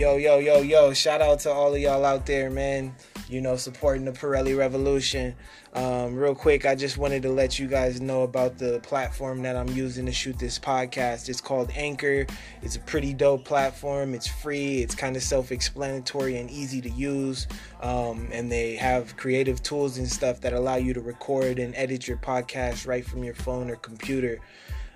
Yo, yo, yo, yo. Shout out to all of y'all out there, man. You know, supporting the Pirelli Revolution. Um, real quick, I just wanted to let you guys know about the platform that I'm using to shoot this podcast. It's called Anchor. It's a pretty dope platform. It's free, it's kind of self explanatory and easy to use. Um, and they have creative tools and stuff that allow you to record and edit your podcast right from your phone or computer.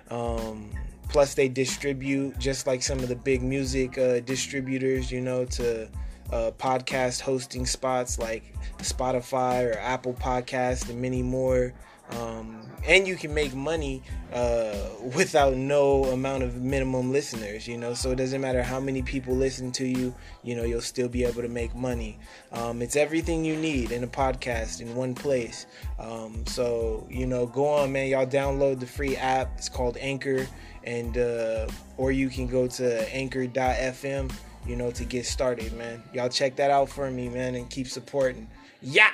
Um, plus, they distribute just like some of the big music uh, distributors, you know, to uh, podcast hosting spots like Spotify or Apple Podcast and many more. Um, and you can make money uh, without no amount of minimum listeners, you know. So it doesn't matter how many people listen to you, you know, you'll still be able to make money. Um, it's everything you need in a podcast in one place. Um, so you know, go on, man. Y'all download the free app. It's called Anchor, and uh, or you can go to Anchor.fm you know, to get started, man. Y'all check that out for me, man, and keep supporting. Yeah.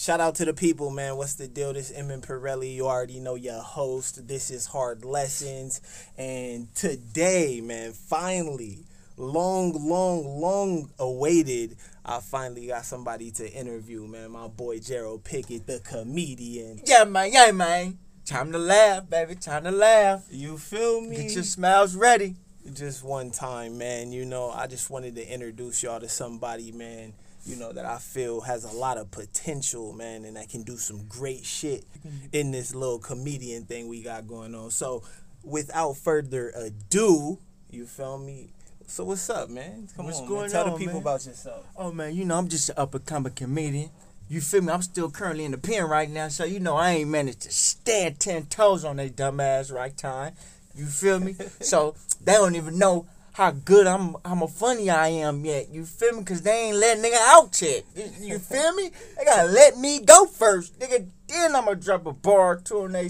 Shout out to the people, man. What's the deal? This Emin Pirelli. You already know your host. This is Hard Lessons. And today, man, finally, long, long, long awaited, I finally got somebody to interview, man. My boy Gerald Pickett, the comedian. Yeah, man. Yeah, man. Time to laugh, baby. Time to laugh. You feel me? Get your smiles ready. Just one time, man. You know, I just wanted to introduce y'all to somebody, man. You know that I feel has a lot of potential, man, and that can do some great shit in this little comedian thing we got going on. So, without further ado, you feel me? So what's up, man? Come What's on, going man. Tell the people man? about yourself. Oh man, you know I'm just an up and coming comedian. You feel me? I'm still currently in the pen right now, so you know I ain't managed to stand ten toes on that dumbass right time. You feel me? so they don't even know how good I'm, how funny I am yet. You feel me? Cause they ain't let nigga out yet. You, feel me? They gotta let me go first, nigga. Then I'ma drop a bar or two they.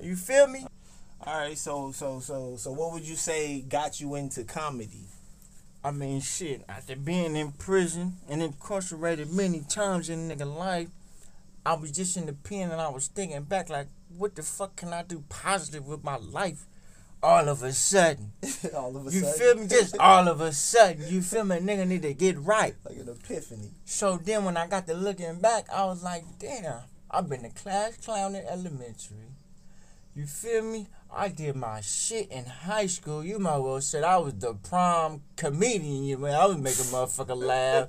You feel me? All right, so so so so what would you say got you into comedy? I mean, shit, after being in prison and incarcerated many times in nigga life, I was just in the pen and I was thinking back, like, what the fuck can I do positive with my life? All of a sudden. all of a You sudden, feel me? Just all of a sudden. You feel me? Nigga need to get right. like an epiphany. So then when I got to looking back, I was like, damn, I've been a class clown in elementary. You feel me? I did my shit in high school. You might well said I was the prom comedian. You man, I was making motherfucker laugh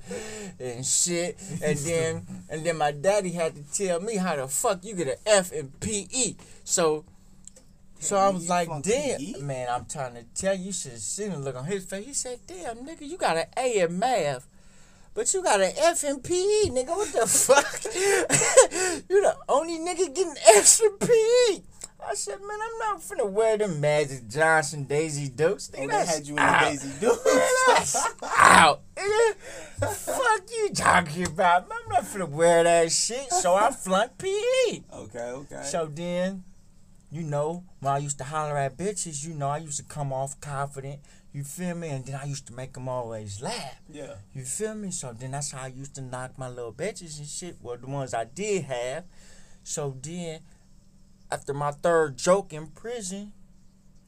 and shit. And then and then my daddy had to tell me how the fuck you get an F in PE. So so I was like, damn, PE? man, I'm trying to tell you, you should have seen the look on his face. He said, damn, nigga, you got an A in math. But you got an F in PE, nigga. What the fuck? you the only nigga getting F's in PE. I said, man, I'm not finna wear them Magic Johnson Daisy Dukes. Oh, Nigga, they that's had you in out. the Daisy Dukes. Man, that's out. Nigga, fuck you talking about? I'm not finna wear that shit. So I flunked PE. okay, okay. So then, you know, when I used to holler at bitches, you know, I used to come off confident. You feel me? And then I used to make them always laugh. yeah. You feel me? So then that's how I used to knock my little bitches and shit. Well, the ones I did have. So then, after my third joke in prison,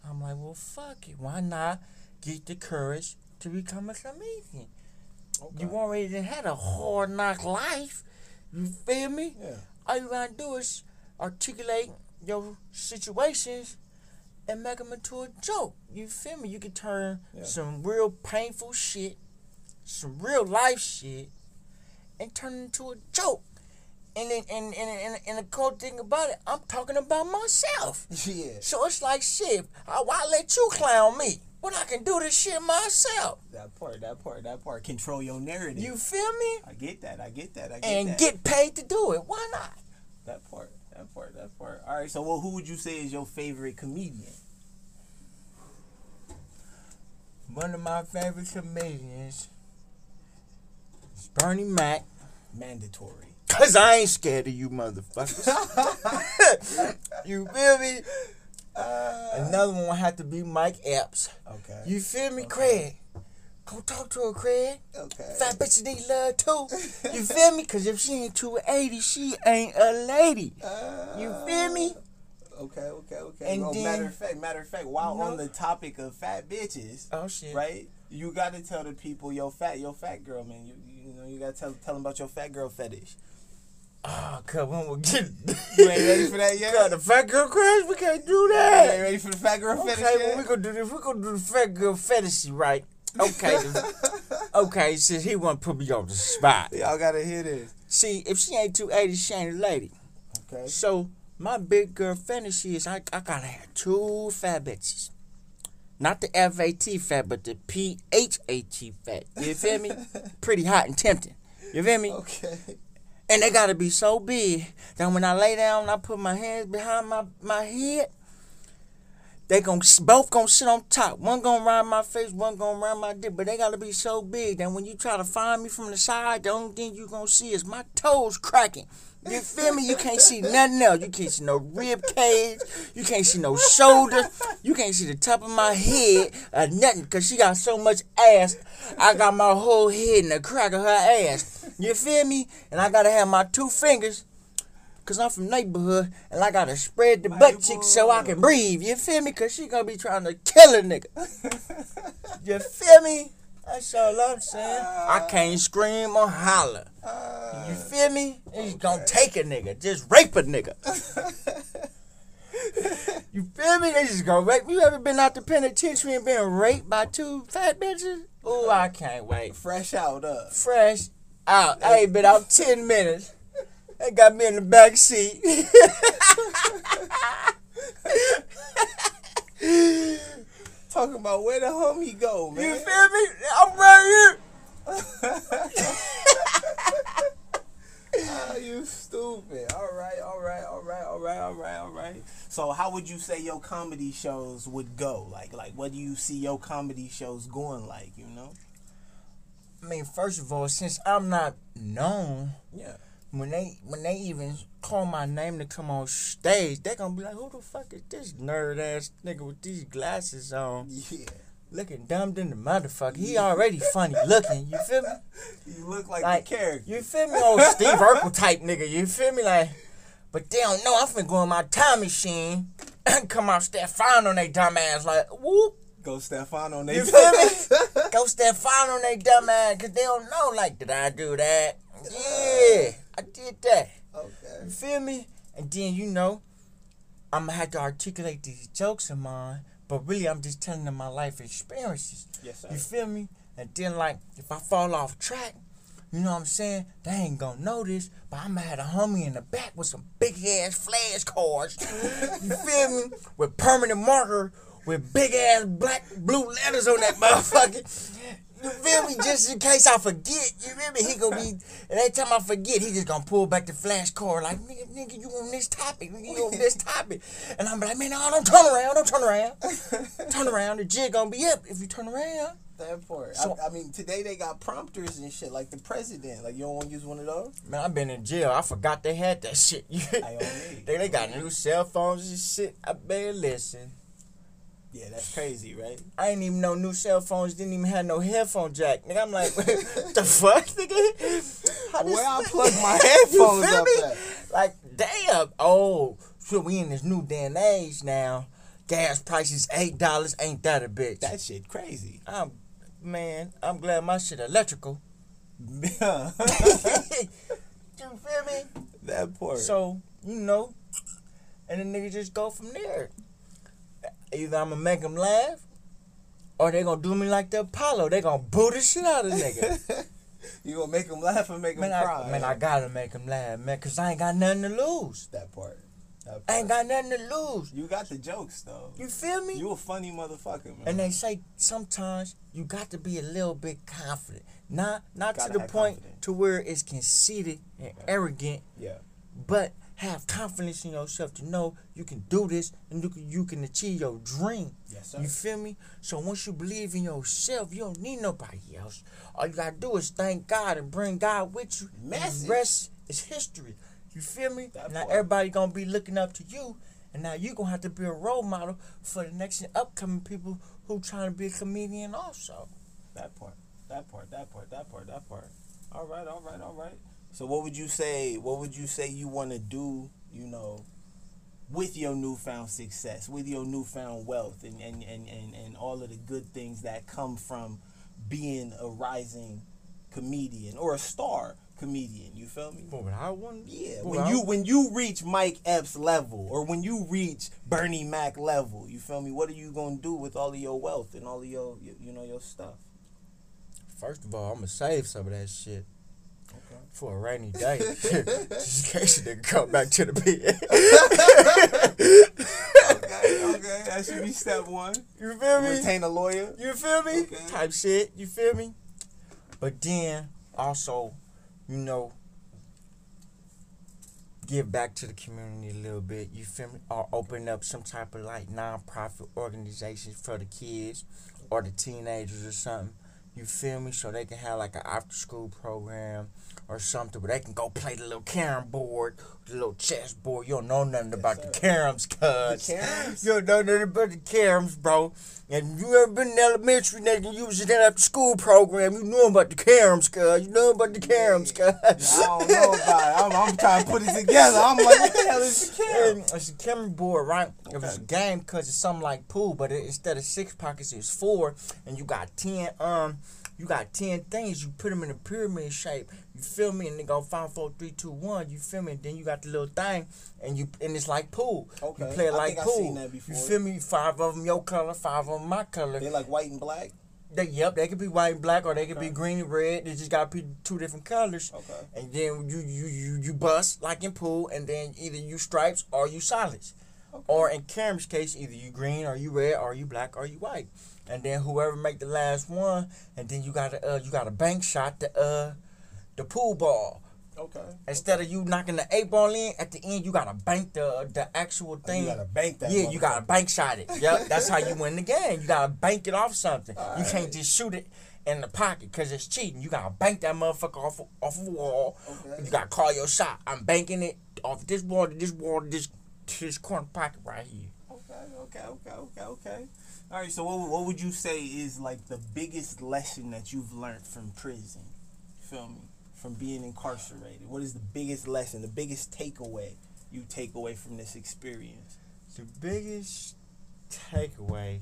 I'm like, well, fuck it. Why not get the courage to become a comedian? Okay. You already had a hard knock life. You feel me? yeah. All you gotta do is articulate your situations and make them into a joke. You feel me? You can turn Yeah. some real painful shit, some real life shit, and turn it into a joke. And then, and, and, and, and the cool thing about it, I'm talking about myself. Yeah. So it's like shit. I, why let you clown me when I can do this shit myself? That part, that part, that part. Control your narrative. You feel me? I get that. I get that. I get And that. And get paid to do it. Why not? that part. That part. All right. So, well, who would you say is your favorite comedian? One of my favorite comedians is Bernie Mac. Mandatory. Cause I ain't scared of you motherfuckers. you feel me? Uh, Another one had to be Mike Epps. okay. You feel me, Okay. Craig? Go talk to her, Craig. okay. Fat bitches need love too. You feel me? Cause if she ain't 280, she ain't a lady. Oh. You feel me? Okay, okay, okay. And well, then- matter of fact, matter of fact, while You know- on the topic of fat bitches, Oh shit. right? You got to tell the people your fat, your fat girl, man. You you know you got to tell tell them about your fat girl fetish. Oh, come on, we get You ain't ready for that yet? Cuz the fat girl crash, we can't do You that. ain't ready for the fat girl Okay, fetish well, yet? we gonna do this. We gonna do the fat girl fantasy, right? Okay, okay. Since he want to put me on the spot. Y'all gotta hear this. See, if she ain't 280, she ain't a lady. Okay. So my big girl fantasy is I, I gotta have two fat bitches. Not the FAT fat, but the PHAT fat. You feel me? Pretty hot and tempting. You feel me? Okay. And they gotta be so big that when I lay down and I put my hands behind my, my head, they gon' both gonna sit on top. One gonna ride my face, one gonna ride my dick. But they gotta be so big that when you try to find me from the side, the only thing you gonna see is my toes cracking. You feel me? You can't see nothing else. You can't see no rib cage. You can't see no shoulder. You can't see the top of my head or nothing. Cause she got so much ass. I got my whole head in the crack of her ass. You feel me? And I gotta have my two fingers. Cause I'm from neighborhood and I gotta spread the butt cheek so I can breathe. You feel me? Cause she gonna be trying to kill a nigga. You feel me? That's all I'm saying. I ah. can't scream or holler. You ah. feel me? It's gonna take a nigga. Just rape a nigga. you feel me? They just gonna rape. You ever been out the penitentiary and been raped by two fat bitches? Ooh, I can't wait. Fresh out up. Fresh out. Hey, ain't been out 10 minutes. They got me in the back seat. Talking about where the homie go, man. You feel me? I'm right Ah, you stupid. All right, all right, all right, all right, all right, all right. So, how would you say your comedy shows would go? Like, like, what do you see your comedy shows going like? You know? I mean, first of all, since I'm not known, Yeah. When they when they even call my name to come on stage, they gonna be like, "Who the fuck is this nerd ass nigga with these glasses on, Yeah. looking dumb than the motherfucker? He already funny looking. You feel me? You look like, Like the character. You feel me, old Steve Urkel type nigga? You feel me, like? But they don't know. I'm finna go in my time machine and come out Stefan on they dumb ass like whoop. Go Stefano. On they you feel me? Go Stefan on they dumb ass cause they don't know. Like, did I do that? Yeah, I did that. okay. You feel me? And then you know, I'm gonna have to articulate these jokes of mine, but really I'm just telling them my life experiences. Yes, sir. You feel me? And then like if I fall off track, you know what I'm saying? They ain't gonna notice, but I'ma have a homie in the back with some big ass flash cards. you feel me? With permanent marker with big ass black blue letters on that motherfucker. You feel me? Just in case I forget. You feel me? He gonna be and every time I forget, he just gonna pull back the flash card like nigga, nigga, you on this topic, nigga, you on this topic. And I'm like, man, no, don't turn around, don't turn around. turn around, the jig gonna be up if you turn around. That part. So- I, I mean, today they got prompters and shit like the president. Like, you don't want to use one of those? Man, I've been in jail. I forgot they had that shit. They, they got new cell phones and shit. I better listen. Yeah, that's crazy, right? I ain't even know new cell phones didn't even have no headphone jack. Nigga, I'm like, what the fuck, nigga? How this Where I plug my You headphones feel up me? at? Like, damn. Oh, so we in this new day and age now. Gas prices eight dollars. Ain't that a bitch? That shit crazy. I'm, man. I'm glad my shit electrical. Yeah. you feel me? that part. So, you know, and the nigga just go from there. Either I'm gonna make them laugh, or they gonna do me like the Apollo. They gonna boo the shit out of nigga. you gonna make them laugh or make them man, cry? Man, I gotta make them laugh, man, cause I ain't got nothing to lose. that part. That I ain't got nothing to lose. You got the jokes though. You feel me? You a funny motherfucker, man. and they say sometimes you got to be a little bit confident, not not to the point confidence. to where it's conceited and arrogant, yeah. but have confidence in yourself to know you can do this and you can, you can achieve your dream. Yes, sir. You feel me? So once you believe in yourself, you don't need nobody else. All you gotta do is thank God and bring God with you. Message. the rest is history. You feel me? That now part. everybody gonna be looking up to you, and now you gonna have to be a role model for the next and upcoming people who trying to be a comedian also. That part. That part. That part. That part. That part. All right. All right. All right. So what would you say? What would you say you want to do? You know, with your newfound success, with your newfound wealth, and and, and, and, and all of the good things that come from being a rising comedian or a star comedian. You feel me? What would I want? Yeah. When I- you when you reach Mike Epps level, or when you reach Bernie Mac level, you feel me? What are you gonna do with all of your wealth and all of your you, you know your stuff? First of all, I'm gonna save some of that shit. For a rainy day, just in case a nigga come back to the bed. Okay. Okay. That should be step one. you feel me? Retain a lawyer. You feel me? Okay. Type shit. You feel me? But then also, you know, give back to the community a little bit. You feel me? Or open up some type of like non-profit organization for the kids or the teenagers or something. You feel me? So they can have like an after-school program or something where they can go play the little carom board, the little chess board. You don't know nothing about the sir. caroms, cuz. The caroms? You don't know nothing about the caroms, bro. And you ever been in elementary, nigga, you was in that after school program, you know about the caroms, cuz. You know about the caroms, cuz. I don't know about it. I'm, I'm trying to put it together. I'm like, what the hell is the camera? It's a camera board, right? It was a game because it's something like pool, but it, instead of six pockets, it's four, and you got ten. Um, you got ten things. You put them in a pyramid shape. You feel me? And they go five, four, three, two, one. You feel me? And then you got the little thing, and you and it's like pool. Okay. You play it I like pool. seen that before. You feel me? Five of them your color, five of them my color. They like white and black. They, yep, they could be white and black, or they could Okay. be green and red. They just got two different colors. Okay. And then you you you you bust like in pool, and then either you stripes or you solids, Okay. or in carom's case, either you green or you red or you black or you white. And then whoever make the last one, and then you got to uh you got a bank shot the uh the pool ball. Okay. Instead of you knocking the eight ball in, at the end you gotta bank the the actual Oh, thing. You gotta bank that. Yeah, you gotta bank shot it. Yep, that's how you win the game. You gotta bank it off something. you Alright. can't just shoot it in the pocket because it's cheating. You gotta bank that motherfucker off off a wall. Okay. You gotta call your shot. I'm banking it off this wall to this wall to this to this corner pocket right here. Okay, okay, okay, okay, okay. All right. So, what, what would you say is like the biggest lesson that you've learned from prison? Feel me? From being incarcerated. What is the biggest lesson? The biggest takeaway you take away from this experience? The biggest takeaway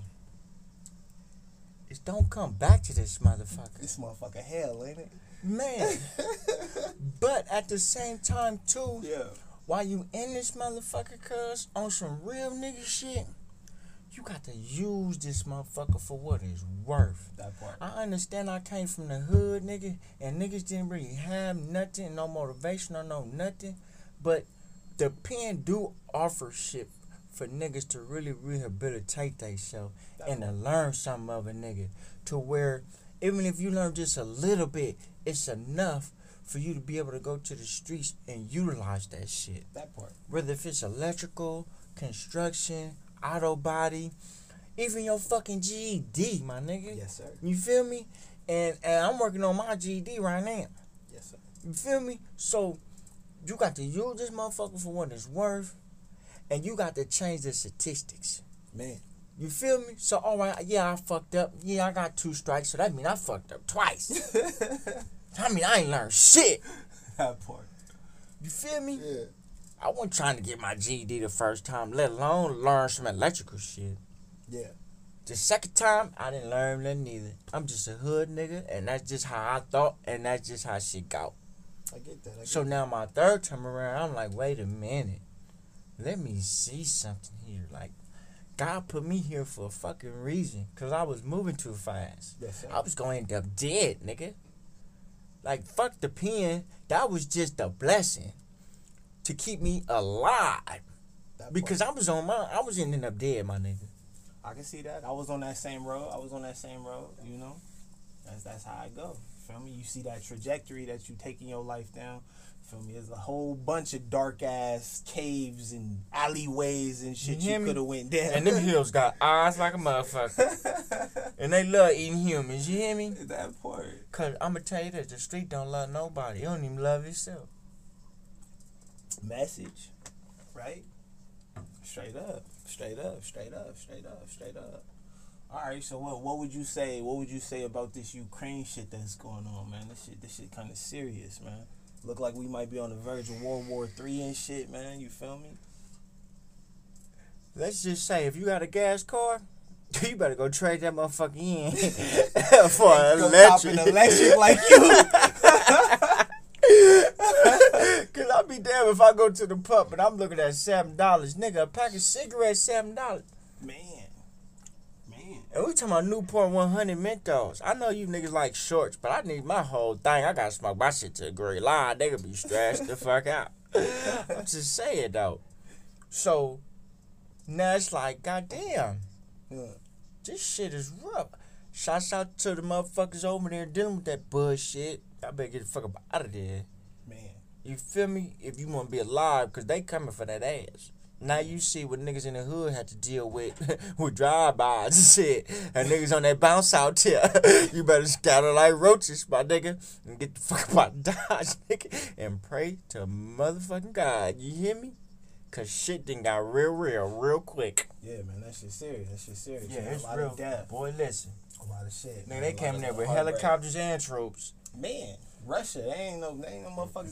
is don't come back to this motherfucker. This motherfucker hell, ain't it? Man. but at the same time too, Yeah. while you in this motherfucker, cuz, on some real nigga shit, you got to use this motherfucker for what it's worth. That part. I understand I came from the hood, nigga, and niggas didn't really have nothing, no motivation or no nothing. But the pen do offer shit for niggas to really rehabilitate themselves and to learn something of a nigga. To where even if you learn just a little bit, it's enough for you to be able to go to the streets and utilize that shit. That part. Whether if it's electrical, construction, auto body, even your fucking GED, my nigga. Yes, sir. You feel me? And and I'm working on my GED right now. Yes, sir. You feel me? So you got to use this motherfucker for what it's worth, and you got to change the statistics. Man. You feel me? So all right, yeah, I fucked up. Yeah, I got two strikes, so that mean I fucked up twice. I mean I ain't learned shit. that part. You feel me? Yeah. I wasn't trying to get my GED the first time, let alone learn some electrical shit. Yeah. The second time, I didn't learn nothing either. I'm just a hood nigga, and that's just how I thought, and that's just how shit got. I get that. I get So now my third time around, I'm like, wait a minute. Let me see something here. Like, God put me here for a fucking reason. Because I was moving too fast. Yes. I was going to end up dead, nigga. Like, fuck the pen. That was just a blessing to keep me alive. Because I was on my, I was ending up dead, my nigga. I can see that. I was on that same road. I was on that same road. You know, that's that's how I go. Feel me? You see that trajectory that you taking your life down. Feel me? There's a whole bunch of dark ass caves and alleyways and shit You you could have went down. And them hills got eyes like a motherfucker. and they love eating humans, you hear me? that part. Cause I'ma tell you this, the street don't love nobody. It don't even love itself. Message, right? Straight up, straight up, straight up, straight up, straight up. All right, so what what would you say? What would you say about this Ukraine shit that's going on, man? This shit, this shit kind of serious, man. Look like we might be on the verge of World War Three and shit, man. You feel me? let's just say if you got a gas car, you better go trade that motherfucker in for an electric. electric like you. Cause I'll be damn if I go to the pub and I'm looking at seven dollars, nigga. A pack of cigarettes seven dollars. man, man. And we talking about Newport 100 Menthols. I know you niggas like shorts, but I need my whole thing. I gotta smoke my shit to a great line. They could be stressed the fuck out. I'm just saying though. So now it's like, goddamn, Yeah. this shit is rough. Shouts out to the motherfuckers over there dealing with that bullshit. Y'all better get the fuck up out of there. Man, You feel me? If you want to be alive, because they coming for that ass. Now you see what niggas in the hood had to deal with with drive-bys and shit. And niggas on that bounce out there. you better scatter like roaches, my nigga. And get the fuck up out Dodge, nigga. And pray to motherfucking God. You hear me? Cause shit then got real, real, real quick. yeah, man. That shit serious. That shit serious. man. a lot of death. Boy, listen. A lot of shit. Nigga, man. they came of there with helicopters and troops. Man, Russia. They ain't no. They ain't no motherfuckers